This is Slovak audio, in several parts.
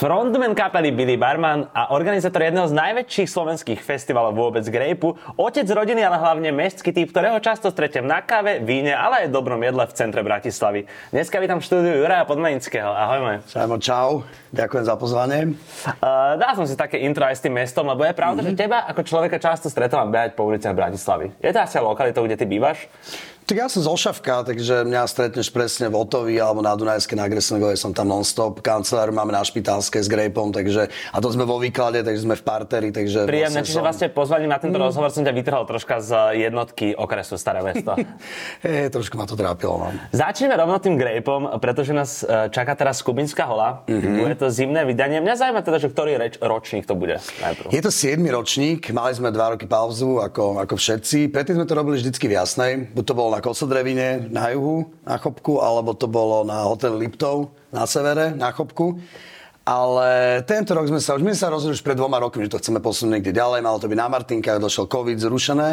Frontman kapely Billy Barman a organizátor jedného z najväčších slovenských festivalov vôbec Grapeu, otec rodiny, ale hlavne mestský typ, ktorého často stretiem na káve, víne, ale aj dobrom jedle v centre Bratislavy. Dneska vítam v štúdiu Juraja Podmanického. Ahoj, môj. Sajmo, čau. Ďakujem za pozvanie. Uh, dal som si také intro aj s tým mestom, lebo je pravda, mm-hmm. že teba ako človeka často stretávam behať po uliciach Bratislavy. Je to asi lokalitou, kde ty bývaš? Tak ja som z Ošavka, takže mňa stretneš presne v Otovi alebo na Dunajské, na Greslingovej som tam non-stop. Kanceláru máme na Špitálskej s Grejpom, takže, a to sme vo výklade, takže sme v parteri. Takže Príjemné, vlastne čiže som... vlastne pozvaním na tento mm. rozhovor som ťa vytrhol troška z jednotky okresu Staré mesto. hey, trošku ma to trápilo. No. Začneme rovno tým Grejpom, pretože nás e, čaká teraz Kubinská hola. Mm-hmm. Bude to zimné vydanie. Mňa zaujíma teda, že ktorý reč, ročník to bude najprv. Je to 7. ročník, mali sme dva roky pauzu, ako, ako všetci. Predtým sme to robili vždycky v jasnej. Buď to bolo na Kosodrevine na juhu, na Chopku, alebo to bolo na hotel Liptov na severe, na Chopku. Ale tento rok sme sa, už my sa rozhodli už pred dvoma rokmi, že to chceme posunúť niekde ďalej. Malo to byť na Martinkách, došiel COVID zrušené.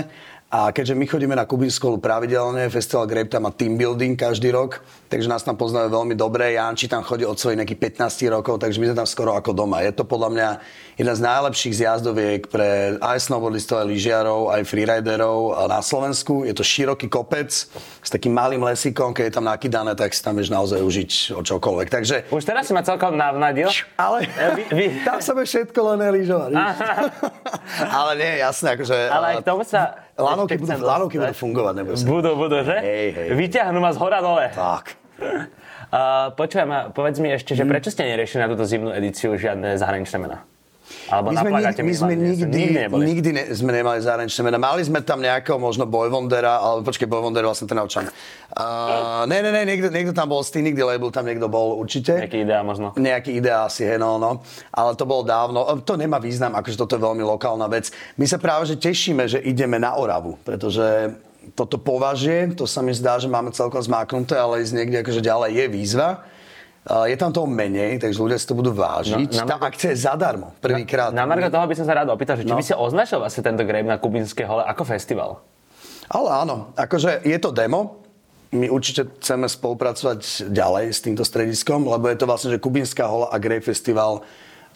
A keďže my chodíme na Kubinskú pravidelne, Festival Grape tam má team building každý rok, takže nás tam poznajú veľmi dobre. Janči tam chodí od svojich nejakých 15 rokov, takže my sme tam skoro ako doma. Je to podľa mňa jedna z najlepších zjazdoviek pre aj snowboardistov, aj lyžiarov, aj freeriderov na Slovensku. Je to široký kopec s takým malým lesíkom, keď je tam nakydané, tak si tam vieš naozaj užiť o čokoľvek. Takže... Už teraz si ma celkom navnadil. Ale vy, vy... tam sa všetko len lyžovať. ale nie, jasné, akože... Ale aj k tomu sa Lanovky budú, lanovky budú fungovať, neboj sa. Budú, budú, že? Hej, hej. Vyťahnú ma z hora dole. Tak. Uh, počujem, povedz mi ešte, že prečo ste neriešili na túto zimnú edíciu žiadne zahraničné mená? Alebo my sme, nikdy, my sme nikdy, nikdy, nikdy ne, sme nemali zahraničné mená. Mali sme tam nejakého možno Bojvondera, ale počkej, Bojvonder vlastne ten občan. Uh, ne, ne, ne, niekto, niekto tam bol z tých nikdy label, tam niekto bol určite. Nejaký ideá možno. Nejaký ideá asi, hej, no, no. Ale to bolo dávno. To nemá význam, akože toto je veľmi lokálna vec. My sa práve že tešíme, že ideme na Oravu, pretože toto považie, to sa mi zdá, že máme celkom zmáknuté, ale ísť niekde akože ďalej je výzva. Je tam toho menej, takže ľudia si to budú vážiť. No, Tá akcia je zadarmo, prvýkrát. Na, na Margo toho by som sa rád opýtal, že či no. by si označil vlastne tento Grape na Kubinské hole ako festival? Ale áno, akože je to demo, my určite chceme spolupracovať ďalej s týmto strediskom, lebo je to vlastne, že Kubinská hola a Grape Festival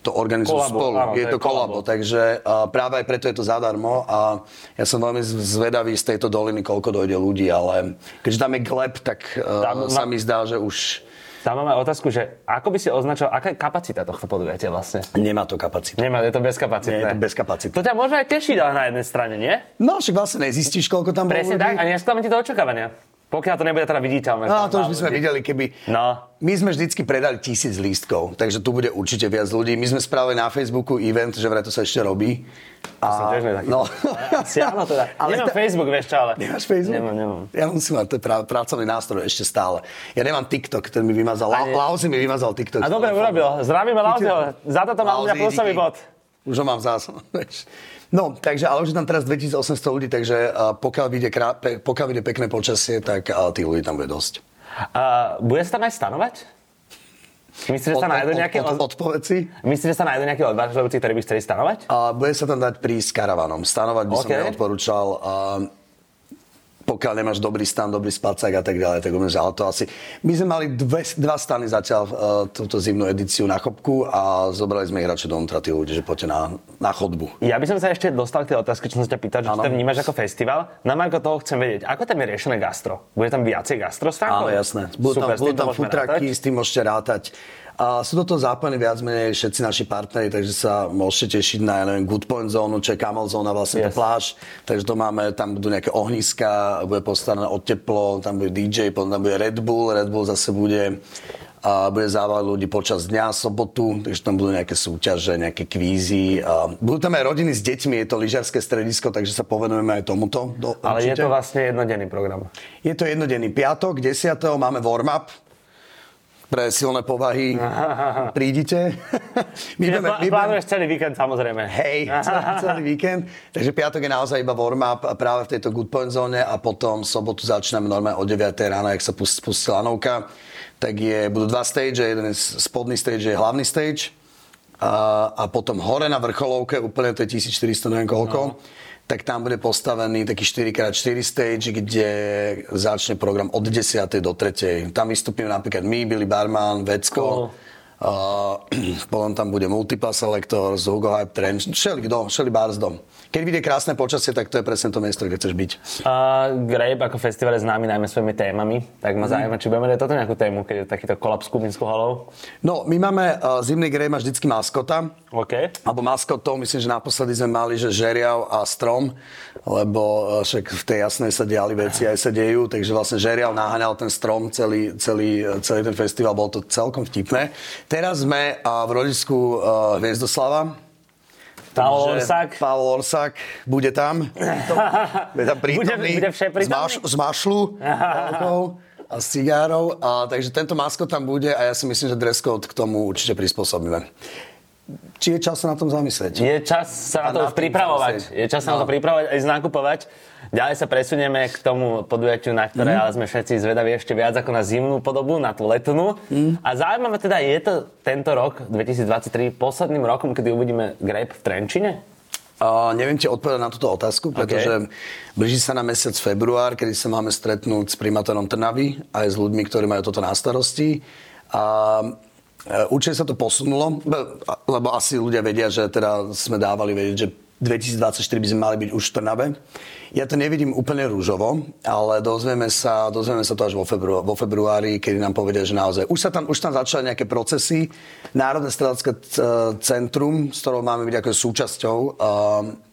to organizujú kolabo, spolu. Áno, je to kolabo, kolabo. takže uh, práve aj preto je to zadarmo a ja som veľmi zvedavý z tejto doliny, koľko dojde ľudí, ale keďže tam je gleb, tak uh, tam, sa mi zdá, že už tam máme otázku, že ako by si označil, aká je kapacita tohto podujatia vlastne? Nemá to kapacitu. Nemá, je to bezkapacitné. Nie, je to bezkapacitné. To ťa môže aj ale na jednej strane, nie? No, však vlastne nezistíš, koľko tam Presne bolo ľudí. tak, a nesklamme ti to očakávania. Pokiaľ to nebude teda viditeľné. No, to už by sme videli, keby... No. My sme vždycky predali tisíc lístkov, takže tu bude určite viac ľudí. My sme spravili na Facebooku event, že vraj to sa ešte robí. A... To som tiež no. Asi áno teda. Ale nemám ta... Facebook, vieš čo, ale... Nemáš Facebook? Nemám, nemám. Ja musím mať, to je prá- pracovný nástroj ešte stále. Ja nemám TikTok, ten mi vymazal. La- Lauzi mi vymazal TikTok. A dobre urobil. Zdravíme Lauziho. Za toto mám mňa plusový bod. Už ho mám zás. No, takže, ale už je tam teraz 2800 ľudí, takže pokiaľ, vyjde krá, pe, pokiaľ vyjde pekné počasie, tak tých ľudí tam bude dosť. Uh, bude sa tam aj stanovať? Myslíš, že sa nájdú nejaké... Od, od, si? Myslíš, že sa nájdú nejaké odvážlivci, ktorí by chceli stanovať? Uh, bude sa tam dať prísť s karavanom. Stanovať by okay. som neodporúčal. Uh, pokiaľ nemáš dobrý stan, dobrý spacák a tak ďalej, tak umiem, ale to asi... My sme mali dve, dva stany zatiaľ uh, túto zimnú edíciu na chopku a zobrali sme ich radšej donútra tí ľudia, že poďte na, na chodbu. Ja by som sa ešte dostal k tej otázke, čo som sa ťa pýtal, že to vnímaš ako festival. Na Marko toho chcem vedieť, ako tam je riešené gastro? Bude tam viacej gastro Áno, jasné. Budú Super, tam, budú tam futraky, s tým môžete rátať. A sú do toho viac menej všetci naši partneri, takže sa môžete tešiť na, ja neviem, Good Point zónu, čo je Camel zóna, vlastne yes. to pláž. Takže to máme, tam budú nejaké ohniska, bude postarané o teplo, tam bude DJ, potom tam bude Red Bull, Red Bull zase bude a bude závať ľudí počas dňa, sobotu, takže tam budú nejaké súťaže, nejaké kvízy. A budú tam aj rodiny s deťmi, je to lyžiarske stredisko, takže sa povenujeme aj tomuto. Do, Ale určite. je to vlastne jednodenný program. Je to jednodenný piatok, 10. máme warm-up, pre silné povahy. Prídite. my budeme, my plánuješ celý víkend samozrejme. Hej, celý, celý víkend. Takže piatok je naozaj iba warm-up práve v tejto good point zóne a potom sobotu začíname normálne o 9 ráno, ak sa pustí lanovka. Tak je, budú dva stage, jeden je spodný stage, je hlavný stage. A, a potom hore na vrcholovke, úplne to je 1400, neviem koľko. No tak tam bude postavený taký 4x4 stage, kde začne program od 10. do 3. Tam vystúpime napríklad my, Billy Barman, Vecko, oh. uh, potom tam bude Multiple Selector, Hugo Hype Trend, všeli kto, všeli Barsdom. Keď vidie krásne počasie, tak to je presne to miesto, kde chceš byť. Uh, Grape ako festival je známy najmä svojimi témami, tak ma mhm. zaujíma, mm. či budeme dať toto nejakú tému, keď je takýto kolaps s Kubinskou halou. No, my máme, uh, zimný Grape má vždycky maskota. OK. Alebo maskotov, myslím, že naposledy sme mali, že žeriav a strom, lebo uh, však v tej jasnej sa diali veci aj sa dejú, takže vlastne žeriav naháňal ten strom celý, celý, celý ten festival, bolo to celkom vtipné. Teraz sme uh, v rodisku uh, Hviezdoslava, Pavel Orsák. Pavel Orsák bude tam. bude tam prítomný. Bude, bude? Z, maš, z mašlu a s cigárov. A, takže tento masko tam bude a ja si myslím, že dress code k tomu určite prispôsobíme. Či je čas sa na tom zamyslieť? Je čas sa na to pripravovať. Je čas sa no. na to pripravovať aj nakupovať. Ďalej sa presunieme k tomu podujatiu, na ktoré mm. ale sme všetci zvedaví ešte viac ako na zimnú podobu, na tú letnú. Mm. A zaujímavé teda, je to tento rok, 2023, posledným rokom, kedy uvidíme Grape v Trenčine? Uh, neviem ti odpovedať na túto otázku, pretože okay. blíži sa na mesiac február, kedy sa máme stretnúť s primátorom Trnavy aj s ľuďmi, ktorí majú toto na starosti. A určite sa to posunulo, lebo asi ľudia vedia, že teda sme dávali vedieť, že 2024 by sme mali byť už v Trnave. Ja to nevidím úplne rúžovo, ale dozvieme sa, dozvieme sa to až vo, febru, vo februári, kedy nám povedia, že naozaj už, sa tam, už tam začali nejaké procesy. Národné strelecké centrum, s ktorou máme byť ako súčasťou, uh,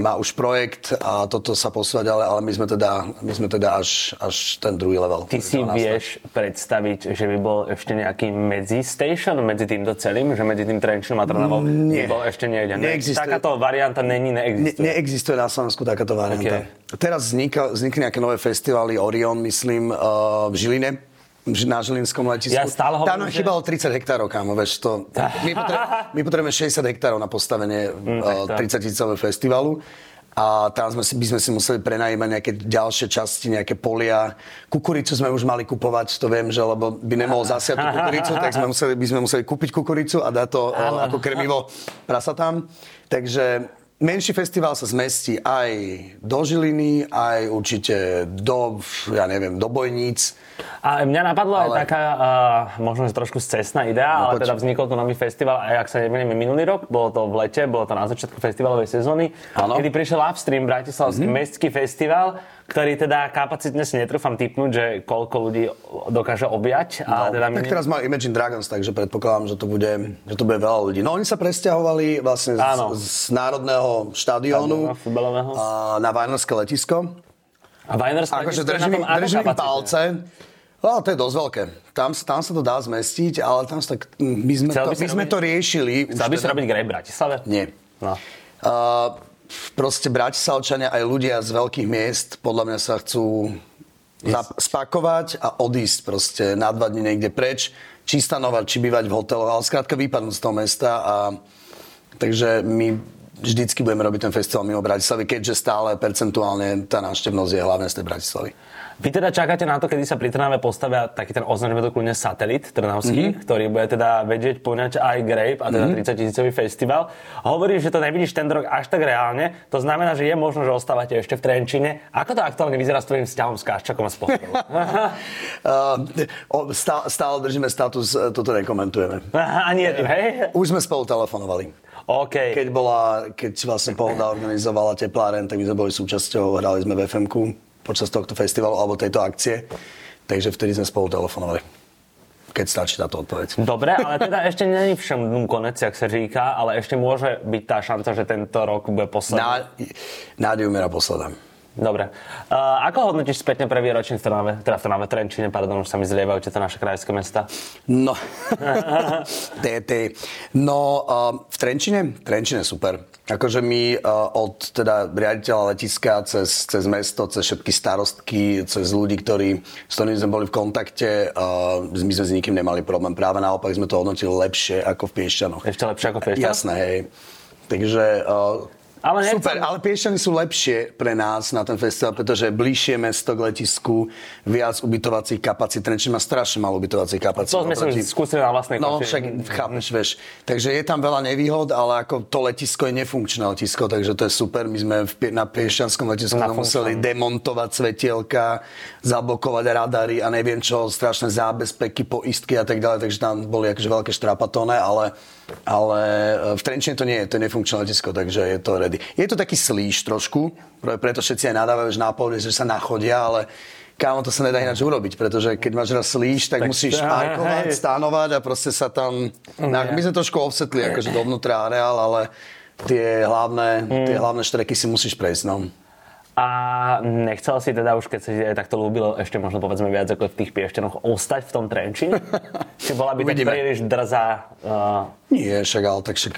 má už projekt a toto sa posúva ďalej, ale my sme teda, my sme teda až, až ten druhý level. Ty si vieš predstaviť, že by bol ešte nejaký medzi station medzi týmto celým, že medzi tým Trenčinom a Trnavou by bol ešte niekde? Neexistuje. Takáto varianta není, neexistuje. Ne, neexistuje na Slovensku takáto varianta. Okay. Teraz vznikli nejaké nové festivály, Orion, myslím, uh, v Žiline na Žilinskom letisku. Ja stále hovorím, Tam nám že... chýbalo 30 hektárov, kámo, vieš, to, my, potrebujeme, my potrebujeme 60 hektárov na postavenie mm, uh, 30 tisícového festivalu a tam sme si, by sme si museli prenajímať nejaké ďalšie časti, nejaké polia. Kukuricu sme už mali kupovať, to viem, že lebo by nemohol zasiať tú kukuricu, tak sme museli, by sme museli kúpiť kukuricu a dať to uh, ako krmivo prasatám. Takže menší festival sa zmestí aj do Žiliny, aj určite do, ja neviem, do Bojníc. A mňa napadlo ale... aj taká, uh, možno že trošku cestná idea, no, ale poč- teda vznikol tu nový festival, aj ak sa nemýlim, minulý rok, bolo to v lete, bolo to na začiatku festivalovej sezóny, ano. kedy prišiel Upstream, Bratislavský mm-hmm. mestský festival, ktorý teda kapacitne si netrúfam typnúť, že koľko ľudí dokáže objať. A no, teda tak teraz má Imagine Dragons, takže predpokladám, že to bude, že to bude veľa ľudí. No oni sa presťahovali vlastne z, z, národného štadiónu na Vajnorské letisko. A Vajnorské akože držím, držím palce. No, to je dosť veľké. Tam, tam sa to dá zmestiť, ale tam sa tak... My sme, to, my sme to riešili. Chcel by si teda... robiť Grey Bratislave? Nie. No. Uh, proste Bratislavčania aj ľudia z veľkých miest podľa mňa sa chcú yes. spakovať a odísť proste na dva dní niekde preč, či stanovať, či bývať v hoteloch, ale skrátka vypadnúť z toho mesta a takže my vždycky budeme robiť ten festival mimo Bratislavy, keďže stále percentuálne tá návštevnosť je hlavne z tej Bratislavy. Vy teda čakáte na to, kedy sa pri Trnave postavia taký ten označme to kľudne satelit trnavský, mm-hmm. ktorý bude teda vedieť poňať aj Grape a teda mm-hmm. 30 tisícový festival. Hovoríš, že to nevidíš ten rok až tak reálne. To znamená, že je možno, že ostávate ešte v Trenčine. Ako to aktuálne vyzerá s tvojím vzťahom s Kaščakom a s uh, stále, stále držíme status, e, toto nekomentujeme. Ani jedným, hej? Už sme spolu telefonovali. Okay. Keď, bola, keď vlastne Pohoda organizovala tepláren, tak my sme boli súčasťou, hrali sme v fm počas tohto festivalu alebo tejto akcie. Takže vtedy sme spolu telefonovali keď stačí táto odpoveď. Dobre, ale teda ešte není všem konec, jak sa říká, ale ešte môže byť tá šanca, že tento rok bude posledný. Ná, nádej umiera posledná. Dobre. Uh, ako hodnotíš spätne prvý ročník v Trnave, teda v Trnave, Trenčine, pardon, už sa mi zlievajú tieto naše krajské mesta? No, TT. No, uh, v Trenčine? Trenčine super. Akože my uh, od teda riaditeľa letiska cez, cez mesto, cez všetky starostky, cez ľudí, ktorí, s ktorými sme boli v kontakte, uh, my sme s nikým nemali problém. Práve naopak sme to hodnotili lepšie ako v Piešťanoch. Ešte lepšie ako v Piešťanoch? Jasné, hej. Takže uh, ale nechcem... Super, ale Piešťany sú lepšie pre nás na ten festival, pretože bližšie mesto k letisku, viac ubytovacích kapacít. Trenčín má strašne malo ubytovacích kapacít. To sme si skúsili na vlastnej No, však chápeš, vieš. Takže je tam veľa nevýhod, ale ako to letisko je nefunkčné letisko, takže to je super. My sme v, na Piešťanskom letisku museli demontovať svetielka, zablokovať radary a neviem čo, strašné zábezpeky, poistky a tak ďalej, takže tam boli akože veľké štrapatone, ale ale e, v Trenčine to nie je, to je nefunkčné letisko, takže je to ready. Je to taký slíš trošku, preto všetci aj nadávajú, že na že sa nachodia, ale kámo, to sa nedá ináč urobiť, pretože keď máš raz slíš, tak, tak musíš parkovať, stánovať a proste sa tam... My sme trošku obsetli akože dovnútra areál, ale tie hlavné, mm. tie hlavné štreky si musíš prejsť, no. A nechcel si teda už, keď sa aj takto ľúbilo, ešte možno povedzme viac ako v tých piešťanoch, ostať v tom Trenčine? Či bola by tak príliš drzá? Uh... Nie, však ale tak však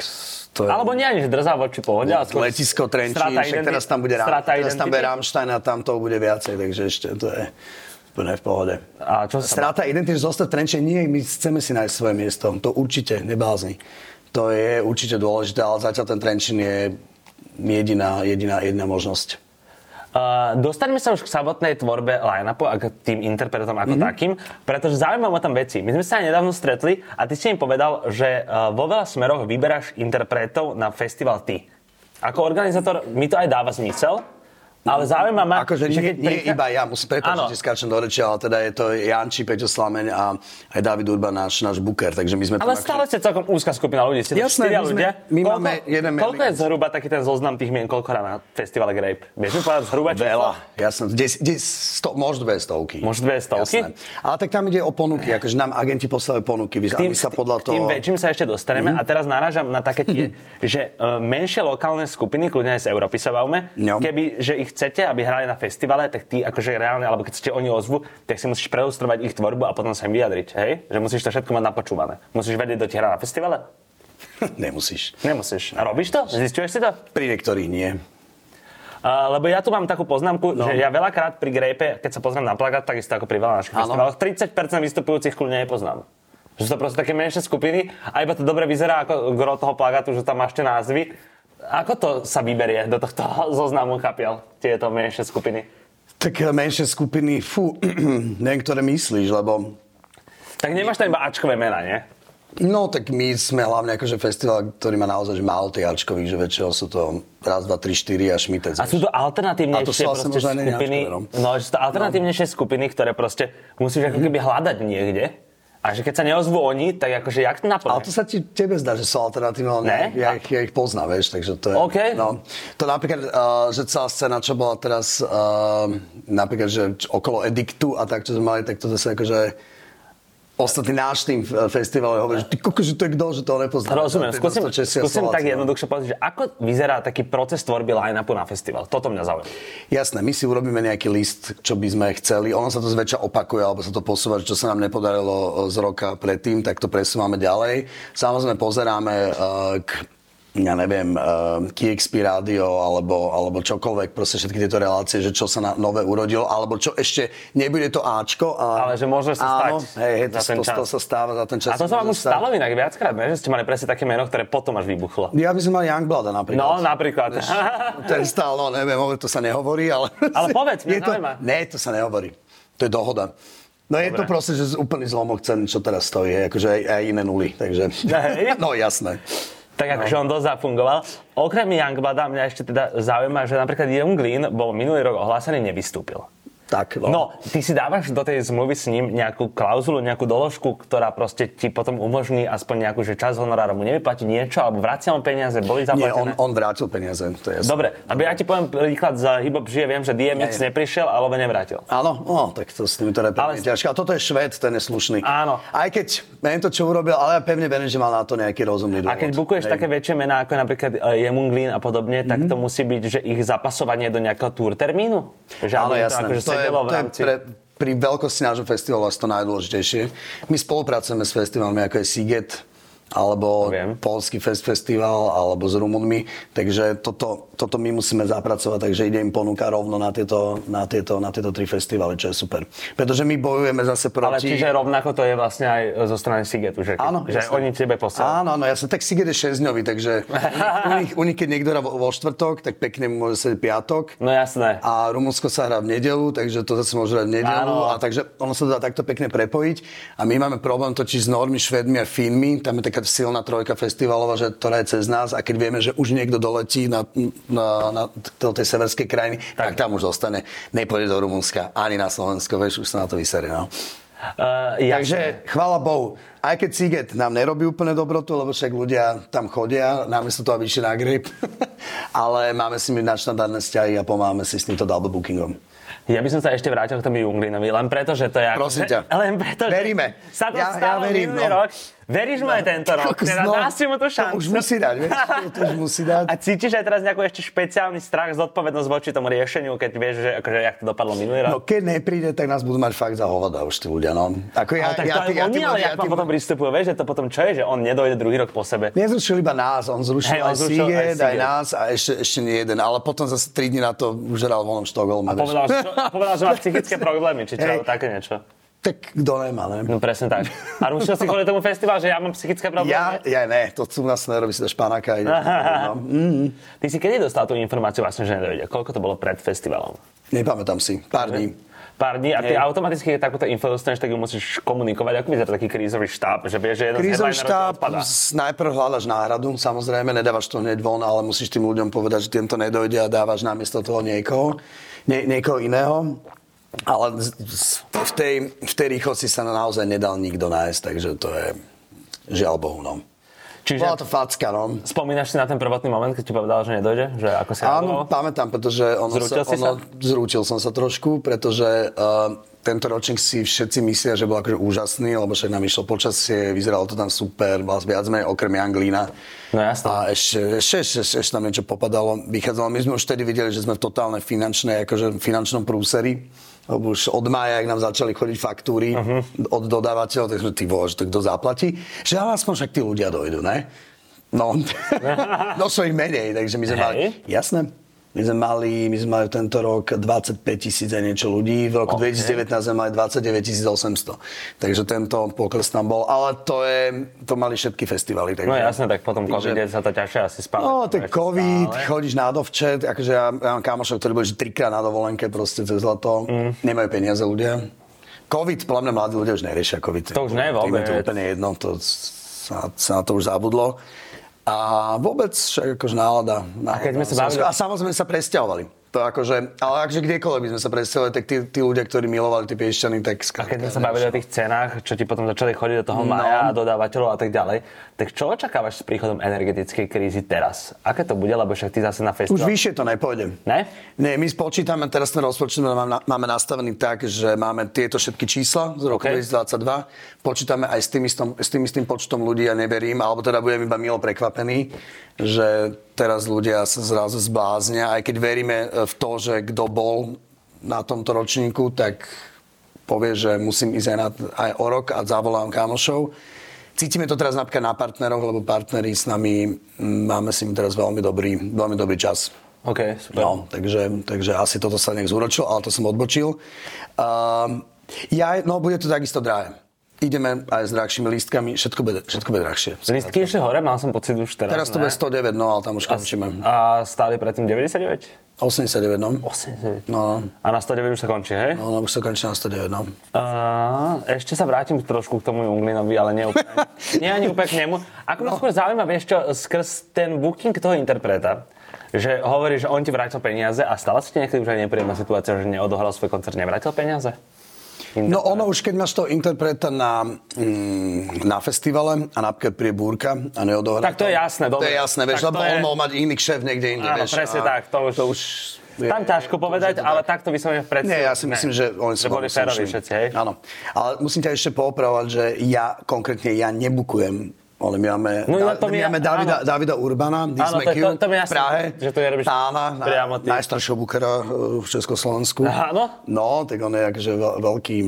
to je... Alebo nie ani drzá voči pohode, ale skôr Letisko Trenčín, však teraz tam bude, Rám, teraz tam bude Rammstein a tam to bude viacej, takže ešte to je úplne v pohode. A čo sa Strata identity, že zostať Trenčín, nie, my chceme si nájsť svoje miesto, to určite, nebázni. To je určite dôležité, ale zatiaľ ten Trenčín je jediná, jediná, jediná možnosť. Uh, dostaňme sa už k samotnej tvorbe line-upu a k tým interpretom ako mm-hmm. takým, pretože zaujímavé ma tam veci. My sme sa nedávno stretli a ty si mi povedal, že uh, vo veľa smeroch vyberáš interpretov na festival ty. Ako organizátor mi to aj dáva zmysel, ale zaujíma ma... Akože nie, keď nie iba ja, musím prepáčiť, že skáčem do reči, ale teda je to Janči, Peťo Slameň a aj David Urban, náš, náš booker, takže my sme... Ale stále ste celkom úzka skupina ľudí, ste Jasné, my, ľudia. my koľko, máme jeden Koľko je zhruba taký ten zoznam tých mien, koľko na festivale Grape? Vieš mi povedať zhruba číslo? Veľa, jasné, možno dve stovky. Možno dve stovky? Jasné. Ale tak tam ide o ponuky, akože nám agenti poslali ponuky, vy, tým, sa podľa toho... Tým väčším sa ešte dostaneme mm-hmm. a teraz narážam na také tie, že uh, menšie lokálne skupiny, kľudne aj z Európy sa bavme, no. keby, že ich chcete, aby hrali na festivale, tak ty akože reálne, alebo keď ste oni ozvu, tak si musíš preustrovať ich tvorbu a potom sa im vyjadriť, hej? Že musíš to všetko mať napočúvané. Musíš vedieť, do ti hrá na festivale? Nemusíš. Nemusíš. A robíš to? Zistuješ si to? Pri niektorých nie. Uh, lebo ja tu mám takú poznámku, no. že ja veľakrát pri Grape, keď sa pozriem na plagát, takisto ako pri veľa našich festivaloch, 30% vystupujúcich kľudne nepoznám. Že sú to proste také menšie skupiny a iba to dobre vyzerá ako gro toho plagátu, že tam máš tie názvy ako to sa vyberie do tohto zoznamu kapiel, tieto menšie skupiny? Tak eh, menšie skupiny, fú, neviem, ktoré myslíš, lebo... Tak nemáš tam iba Ačkové mena, nie? No, tak my sme hlavne akože festival, ktorý má naozaj že málo tých Ačkových, že väčšinou sú to raz, dva, tri, štyri a šmitec. A sú to alternatívnejšie to sú skupiny, no. no, sú to alternatívnejšie no. skupiny, ktoré proste musíš ako keby hľadať niekde. A že keď sa neozvú oni, tak akože jak to naplne? Ale to sa ti, tebe zdá, že sú alternatívne, ne? Ja, ich, ja ich poznám, vieš, takže to je... Okay. No, to napríklad, uh, že celá scéna, čo bola teraz, uh, napríklad, že okolo Ediktu a tak, čo sme mali, tak to zase akože Ostatný náš tým festivale hovorí, že ty koko, že to je kto, že to nepozná. Rozumiem, skúsim, skúsim tak jednoduchšie povedať, že ako vyzerá taký proces tvorby line-upu na festival. Toto mňa zaujíma. Jasné, my si urobíme nejaký list, čo by sme chceli. Ono sa to zväčša opakuje, alebo sa to posúva, čo sa nám nepodarilo z roka predtým, tak to presúvame ďalej. Samozrejme pozeráme uh, k ja neviem, uh, eh, KXP rádio alebo, alebo čokoľvek, proste všetky tieto relácie, že čo sa na nové urodilo, alebo čo ešte nebude to Ačko. A, Ale že môže sa áno, stať hej, hej, to, to, to, sa stáva za ten čas. A to sa vám už stalo inak viackrát, ne? že ste mali presne také meno, ktoré potom až vybuchlo. Ja by som mal Youngblooda napríklad. No, napríklad. Než, ten stál, no neviem, to sa nehovorí, ale... Ale povedz, mňa to, Ne, to sa nehovorí. To je dohoda. No Dobre. je to proste, že úplný zlomok cen, čo teraz stojí, akože aj, aj iné nuly, takže... no jasné tak akože on dosť zafungoval. Okrem Youngblada mňa ešte teda zaujíma, že napríklad Young Lean bol minulý rok ohlásený, nevystúpil. Tak, no. No, ty si dávaš do tej zmluvy s ním nejakú klauzulu, nejakú doložku, ktorá proste ti potom umožní aspoň nejakú, že čas honoráru mu nevyplatiť niečo, alebo vracia mu peniaze, boli Nie, zaplatené? on, on vrátil peniaze, to je. Dobre, aby ja ti poviem príklad za Hibop žije, viem, že DMX Nie, nie. neprišiel, alebo nevrátil. Áno, no, tak to s repermi Ale- je ťažké. A toto je šved, ten je slušný. Áno. Aj keď, neviem to, čo urobil, ale ja pevne verím, že mal na to nejaký rozumný A dôvod. keď bukuješ Hej. také väčšie mená, ako napríklad e, Jemunglin a podobne, tak to musí byť, že ich zapasovanie do nejakého tour termínu? Že Áno, to jasné. akože To je, v to je rámci... pre, pri veľkosti nášho festivalu asi to najdôležitejšie. My spolupracujeme s festivalmi ako je Siget, alebo Viem. Polský fest festival, alebo s Rumunmi. Takže toto, toto my musíme zapracovať, takže ide im ponúka rovno na tieto, na, tieto, na tieto tri festivaly, čo je super. Pretože my bojujeme zase Ale proti... čiže rovnako to je vlastne aj zo strany Sigetu, že, Áno, že jasné. oni tebe posielajú. Áno, áno, jasne. Tak Siget je 6 dňový, takže u nich, u nich, keď niekto hrá vo, vo štvrtok, tak pekne môže sedieť piatok. No jasné. A Rumunsko sa hrá v nedelu, takže to zase môže hrať v nedelu. Áno. A takže ono sa dá takto pekne prepojiť. A my máme problém totiž s Normi, Švedmi a Fínmi. Tam je taká silná trojka festivalová, že ktorá je cez nás. A keď vieme, že už niekto doletí na, na, na do tej severskej krajiny, tak. tak tam už zostane. Nepôjde do Rumunska ani na Slovensko, vieš, už sa na to vyserie. No. Uh, ja, Takže chvála Bohu, aj keď Siget nám nerobí úplne dobrotu, lebo však ľudia tam chodia, namiesto toho, aby na grip, ale máme s nimi nadštandardné vzťahy a pomáhame si s týmto double bookingom. ja by som sa ešte vrátil k tomu Junglinovi, len preto, že to je... ako- Prosím ťa. Len preto, Veríme. sa to Ja- ja stalo verím, minulý no. rok. Veríš mu aj tento rok? Kokos, Teda no, dáš si mu To šancu. už musí dať, vieš? To, to už musí dať. A cítiš aj teraz nejaký ešte špeciálny strach, zodpovednosť voči tomu riešeniu, keď vieš, že akože, jak to dopadlo minulý No rok? keď nepríde, tak nás budú mať fakt za hovada už tí ľudia, no. Ako ja, ale tak ja, to aj ja, oni, tým- ale ja jak tým- potom pristupujú, vieš, že to potom čo je, že on nedojde druhý rok po sebe. Nezrušil iba nás, on zrušil Hej, on aj zrušil aj Siget, aj Siget. nás a ešte, ešte nie jeden. Ale potom zase 3 dní na to už hral vonom Štokholme. A povedal, že, povedal, že má psychické problémy, či čo, také niečo. Tak kto nemá, ne? No presne tak. A rušil si kvôli tomu festival, že ja mám psychické problémy? Ja, ja ne, to tu nás nerobí si dáš panáka. Ide, mm, Ty si kedy dostal tú informáciu vlastne, že nedojde? Koľko to bolo pred festivalom? nepamätám si, pár dní. Pár dní a ty Hej. automaticky, keď takúto info dostaneš, tak ju musíš komunikovať. Ako vyzerá taký krízový štáb? Že vieš, že jeden Krízový štáb, najprv hľadaš náhradu, samozrejme, nedávaš to hneď von, ale musíš tým ľuďom povedať, že tým to nedojde a dávaš namiesto toho niekoho, nie, niekoho iného. Ale v tej, v tej rýchlosti sa naozaj nedal nikto nájsť, takže to je žiaľ Bohu, no. Čiže Bola to facka, no. spomínaš si na ten prvotný moment, keď ti povedal, že nedojde? Že ako si Áno, reagoval? pamätám, pretože ono Zrútil sa, ono, zrútil som sa trošku, pretože uh, tento ročník si všetci myslia, že bol akože úžasný, lebo však nám išlo počasie, vyzeralo to tam super, bol viac menej okrem Janglína. No jasné. A ešte, ešte, ešte, ešte, ešte tam niečo popadalo, vychádzalo. My sme už vtedy videli, že sme v totálnej finančnej, akože finančnom prúseri. Lebo už od mája, ak nám začali chodiť faktúry uh-huh. od dodávateľov, tak sme, ty vole, že to kto zaplatí? Že ale aspoň však tí ľudia dojdu, ne? No, došlo ich menej, takže my sme mali... Jasné. My sme mali, my sme mali tento rok 25 tisíc a niečo ľudí, v roku Ok. 2019 sme mali 29 800. Takže tento pokles tam bol, ale to je, to mali všetky festivaly. Takže, No jasne, tak potom covid sa to ťažšie asi spáva. No, tak COVID, chodíš na dovčet, akože ja, ja mám kamošov, ktorí boli trikrát na dovolenke proste cez leto, mm. nemajú peniaze ľudia. COVID, podľa mňa mladí ľudia už neriešia COVID. To už nie, Tým je to vôbec. úplne jedno, to sa, sa na to už zabudlo. A vôbec akože nálada. nálada keď sme sa bavili- A samozrejme sa presťahovali. To akože, ale akože kdekoľvek by sme sa presťahovali, tak tí, tí ľudia, ktorí milovali tie piešťany, tak A keď sme sa bavili o tých cenách, čo ti potom začali chodiť do toho No. maja a dodávateľov a tak ďalej, tak čo očakávaš s príchodom energetickej krízy teraz? Aké to bude, lebo však ty zase na Už festival... vyššie to nepôjde. Ne? Nie, my spočítame, teraz ten rozpočet máme, na- máme nastavený tak, že máme tieto všetky čísla z roku OK. 2022. Počítame aj s tým, istom, s tým istým počtom ľudí, ja neverím, alebo teda budem iba milo prekvapený, že teraz ľudia sa zrazu zbláznia, aj keď veríme e, v to, že kto bol na tomto ročníku, tak povie, že musím ísť aj, na, aj o rok a zavolám kamošov. Cítime to teraz napríklad na partneroch, lebo partneri s nami, máme s nimi teraz veľmi dobrý, veľmi dobrý čas. OK, super. No, takže, takže asi toto sa nejak zúročilo, ale to som odbočil. Uh, ja, no, bude to takisto drahé. Ideme aj s drahšími lístkami, všetko bude, všetko bude drahšie. Listky išli hore, mal som pocit už teraz. Teraz to bude 109, no ale tam už končíme. A stáli predtým 99? 89, no. 89. No, A na 109 už sa končí, hej? no, no už sa končí na 109, no. Uh, ešte sa vrátim trošku k tomu Junglinovi, ale nie úplne. nie ani úplne k nemu. Ako ma skôr zaujíma, vieš čo, skrz ten booking toho interpreta, že hovorí, že on ti vrátil peniaze a stala sa ti niekedy už aj nepríjemná situácia, že neodohral svoj koncert, nevrátil peniaze? No ono už, keď máš toho interpreta na, mm, na festivale a napríklad príde búrka a neodohrá Tak to je jasné, To dobre. je jasné, vieš, Tak lebo to je- on mohol mať iný kšef niekde inde, Áno, vieš. presne a tak, to už, To už je- tam ťažko povedať, to ale tak. takto vyslovene v predstavu. Nie, ja si myslím, že oni sú boli všetci, hej? Áno. Ale musím ťa ešte poopravovať, že ja, konkrétne ja nebukujem ale my máme, No, no, ja to my máme Davida, áno. Davida Urbana, Dismekiu v Prahe. že to nerobíš pána, na, priamo ty. najstaršieho bukera uh, v Československu. Áno? No, tak on je akože veľ, veľký...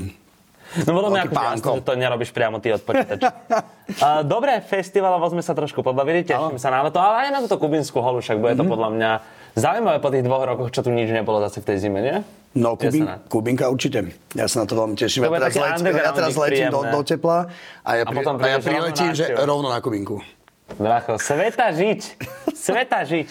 No bolo mi ako jasné, že to nerobíš priamo ty od počítača. uh, dobre, festivalovo sme sa trošku pobavili, teším sa na to, ale aj na túto kubinskú holu, však bude to Mhm. podľa mňa zaujímavé po tých dvoch rokoch, čo tu nič nebolo zase v tej zime, nie? No, Kubin. Kubinka určite. Ja sa na to veľmi To teším. Ja bude teraz, let, ja teraz letím do, do tepla a ja, A pri, potom a ja rovno priletím, na že rovno na Kubinku. Dracho, sveta žiť. Sveta žiť.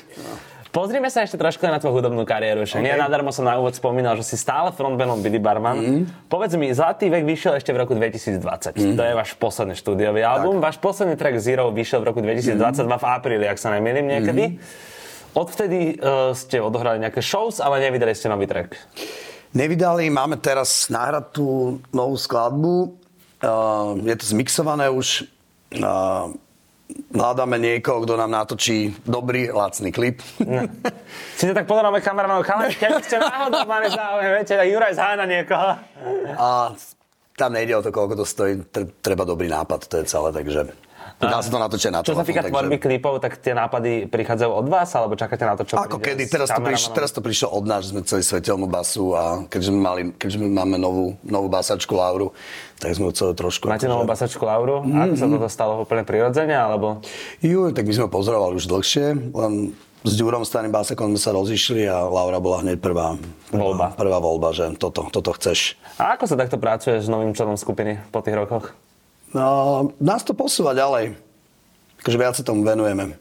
Pozrime sa ešte trošku na tvoju hudobnú kariéru. Však okay. nie nadarmo som na úvod spomínal, že si stále frontmanom Billy Barman. Mm. Povedz mi, Zlatý vek vyšiel ešte v roku 2020. Mm. To je váš posledný štúdiový album. Váš posledný track Zero vyšiel v roku 2022 v apríli, ak sa nemýlim niekedy. Odvtedy uh, ste odohrali nejaké shows, ale nevydali ste nový track. Nevydali, máme teraz nahratú novú skladbu. Uh, je to zmixované už. Uh, hľadáme niekoho, kto nám natočí dobrý, lacný klip. Si to tak pozeráme kameramanov, chalani, keby ste náhodou mali záujem, viete, tak Juraj zháňa niekoho. A tam nejde o to, koľko to stojí. Tr- Treba dobrý nápad, to je celé, takže dá sa to natočiť na Čo sa týka tvorby klipov, tak tie nápady prichádzajú od vás, alebo čakáte na to, čo Ako kedy, teraz to, priš, teraz to prišlo od nás, že sme chceli svetelnú basu a keďže, my mali, keďže my máme novú, novú basačku Lauru, tak sme chceli trošku... Máte akože- novú basačku Lauru? Mm-hmm. Ako sa toto stalo úplne prirodzene, alebo... Ju, tak my sme pozorovali už dlhšie, len s Ďurom starým Basakom sme sa rozišli a Laura bola hneď prvá, prvá Voľba. Prvá voľba, že toto, toto chceš. A ako sa takto pracuje s novým členom skupiny po tých rokoch? No, nás to posúva ďalej. Takže viac sa tomu venujeme.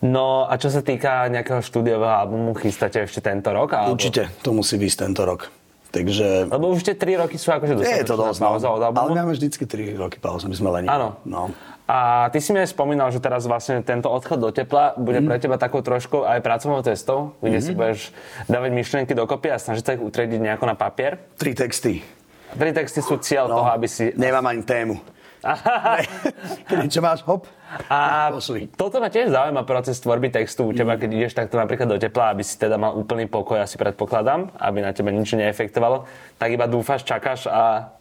No a čo sa týka nejakého štúdiového albumu, chystáte ešte tento rok? Alebo... Určite, to musí výjsť tento rok. Takže Lebo už tie 3 roky sú akože je to dostatočná dosť, no. pauza od ale albumu. my máme vždycky 3 roky pauzu, my sme lení. Áno. No. A ty si mi aj spomínal, že teraz vlastne tento odchod do tepla bude Mhm. pre teba takou trošku aj pracovnou cestou, kde si budeš dávať myšlienky dokopy a snažiť sa ich utrediť nejako na papier. Tri texty. Tri texty sú cieľ No, toho, aby si... Nemám ani tému. Keď niečo máš, hop. A Pošli. toto ma tiež zaujíma proces tvorby textu u teba, keď ideš takto napríklad do tepla, aby si teda mal úplný pokoj, asi predpokladám, aby na tebe nič neefektovalo, tak iba dúfaš, čakáš a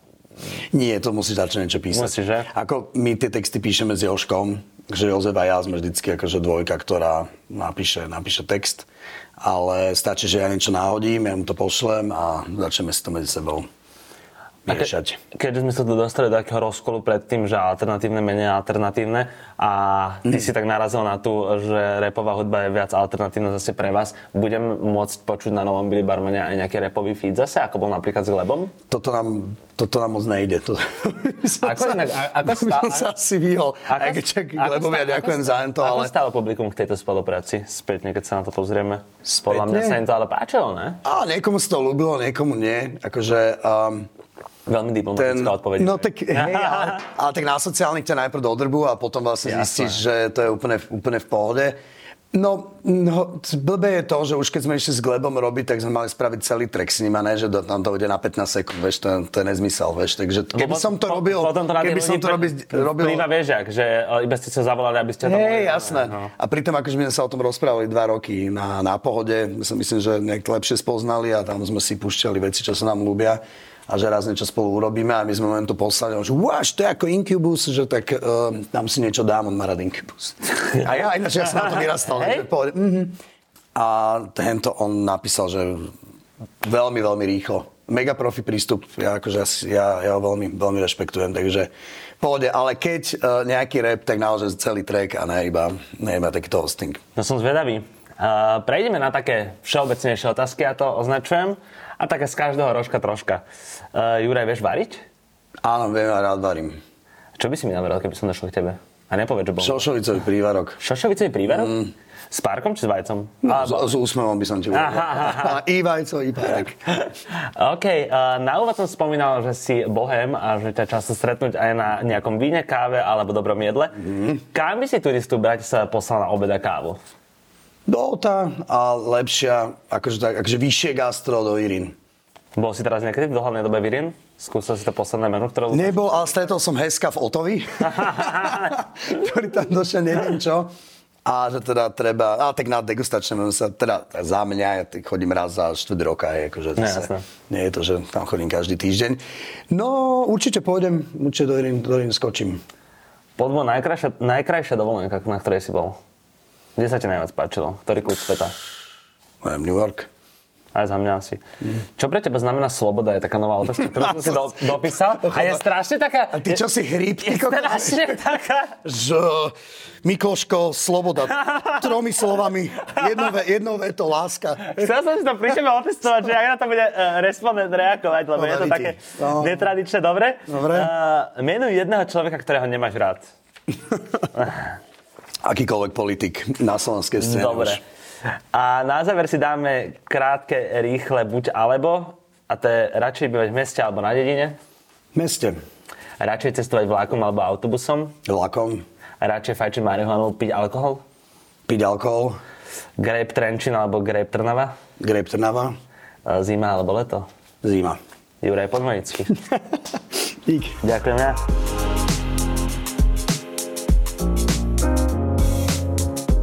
Nie, to musíš začať niečo písať. Musíš, že? Ako my tie texty píšeme s Joškom, že Jozef a ja sme vždycky akože dvojka, ktorá napíše, napíše text, ale stačí, že ja niečo náhodím, ja mu to pošlem a začneme si to medzi sebou A ke- miešať. Keďže sme sa tu dostali do takého rozkolu pred tým, že alternatívne menej alternatívne a ty Mhm. si tak narazil na tú, že repová hudba je viac alternatívna zase pre vás, budem môcť počuť na novom Billy Barmane aj nejaký repový feed zase, ako bol napríklad s Glebom? Toto nám, toto nám moc nejde. To, Ako inak, a- ako stá- sa asi vyhol. Aj keď čak, lebo ja stá- ďakujem ako za to, Ako ale... stále publikum k tejto spolupráci spätne, keď sa na to pozrieme? Podľa mňa Spätne? sa im to ale páčilo, ne? A niekomu sa to ľúbilo, niekomu nie. Akože... Um, Veľmi diplomatická ten, odpoveď. no tak, hej, ale, ale tak na sociálnych ťa najprv dodrbu a potom vlastne Jasné. zistíš, že to je úplne, úplne v pohode. No, no, blbé je to, že už keď sme išli s Glebom robiť, tak sme mali spraviť celý track s ním a ne, že do- tam to ide na 15 sekúnd, vieš, to, to je nezmysel, vieš, takže keby Lebo som to po- robil, potom to keby som to robil, robil Vplyva vieš, jak, že iba ste sa zavolali, aby ste to Hej, jasné. No. A pritom akože my sme sa o tom rozprávali dva roky na, na pohode. My sa myslím, že nejak lepšie spoznali a tam sme si púšťali veci, čo sa nám ľúbia a že raz niečo spolu urobíme a my sme len to poslali, že váš, to je ako Incubus, že tak uh, tam si niečo dám, on má rád Incubus. A ja ináč ja som na to vyrastal, Hej. že. Mhm. A tento on napísal, že veľmi, veľmi rýchlo. Mega profi prístup, ja, akože ja, ja ho veľmi, veľmi rešpektujem, takže pohode, ale keď uh, nejaký rap, tak naozaj celý track a ne iba, ne iba takýto hosting. No som zvedavý. Prejdeme na také všeobecnejšie otázky, ja to označujem. A také z každého rožka troška. Uh, Juraj, vieš variť? Áno, viem, ja rád varím. Čo by si mi navrel, keby som došiel k tebe? A nepovedz, že bol. Šošovicový prívarok. Šošovicový príverok? S párkom či s vajcom? No, Alebo- s, s úsmevom by som ti aha. I vajco, i párek. OK, uh, na úvod som spomínal, že si bohem a že ťa často stretnúť aj na nejakom víne, káve alebo dobrom jedle. Mhm. Kam by si turistu v Bratislave poslal na obed a kávu? Do Ota a lepšia, akože, tak, akože vyššie gastro do Irin. Bol si teraz niekedy v dohľadnej dobe Virin? Skúsil si to posledné menu, ktoré... Nebol, ale stretol som Heska v Otovi, ktorý tam došiel neviem čo. A že teda treba, ale tak na degustačné menu sa, teda za mňa, ja chodím raz za štvrt roka, je, akože Ne, zase, jasné. nie je to, že tam chodím každý týždeň. No, určite pôjdem, určite do Irin, do Irin skočím. Podvo najkrajšia, najkrajšia dovolenka, na ktorej si bol. Kde sa ti najviac páčilo? Ktorý kút sveta? Neviem, New York. Aj za mňa asi. Čo pre teba znamená sloboda? Je taká nová otázka, ktorú som si do, dopísal. A je strašne taká... A ty čo si hríb? Je, strašne taká... Že Mikoško, sloboda. Tromi slovami. Jedno, ve, jedno veto, láska. Chcel som si to pri tebe otestovať, že ak na to bude uh, respondent reagovať, lebo je to Modality. také No. netradičné. Dobre? Dobre. Uh, menuj jedného človeka, ktorého nemáš rád. Akýkoľvek politik na slovenskej scéne. Dobre. už. A na záver si dáme krátke, rýchle buď alebo. A to je radšej bývať v meste alebo na dedine. V meste. Radšej cestovať vlákom alebo autobusom. Vlakom. Radšej fajčiť marihuanu, piť alkohol. Piť alkohol. Grape Trenčín alebo Grape Trnava. Grape Trnava. E, Zima alebo leto. Zima. Juraj Podmanický. Dík. Ďakujem ja.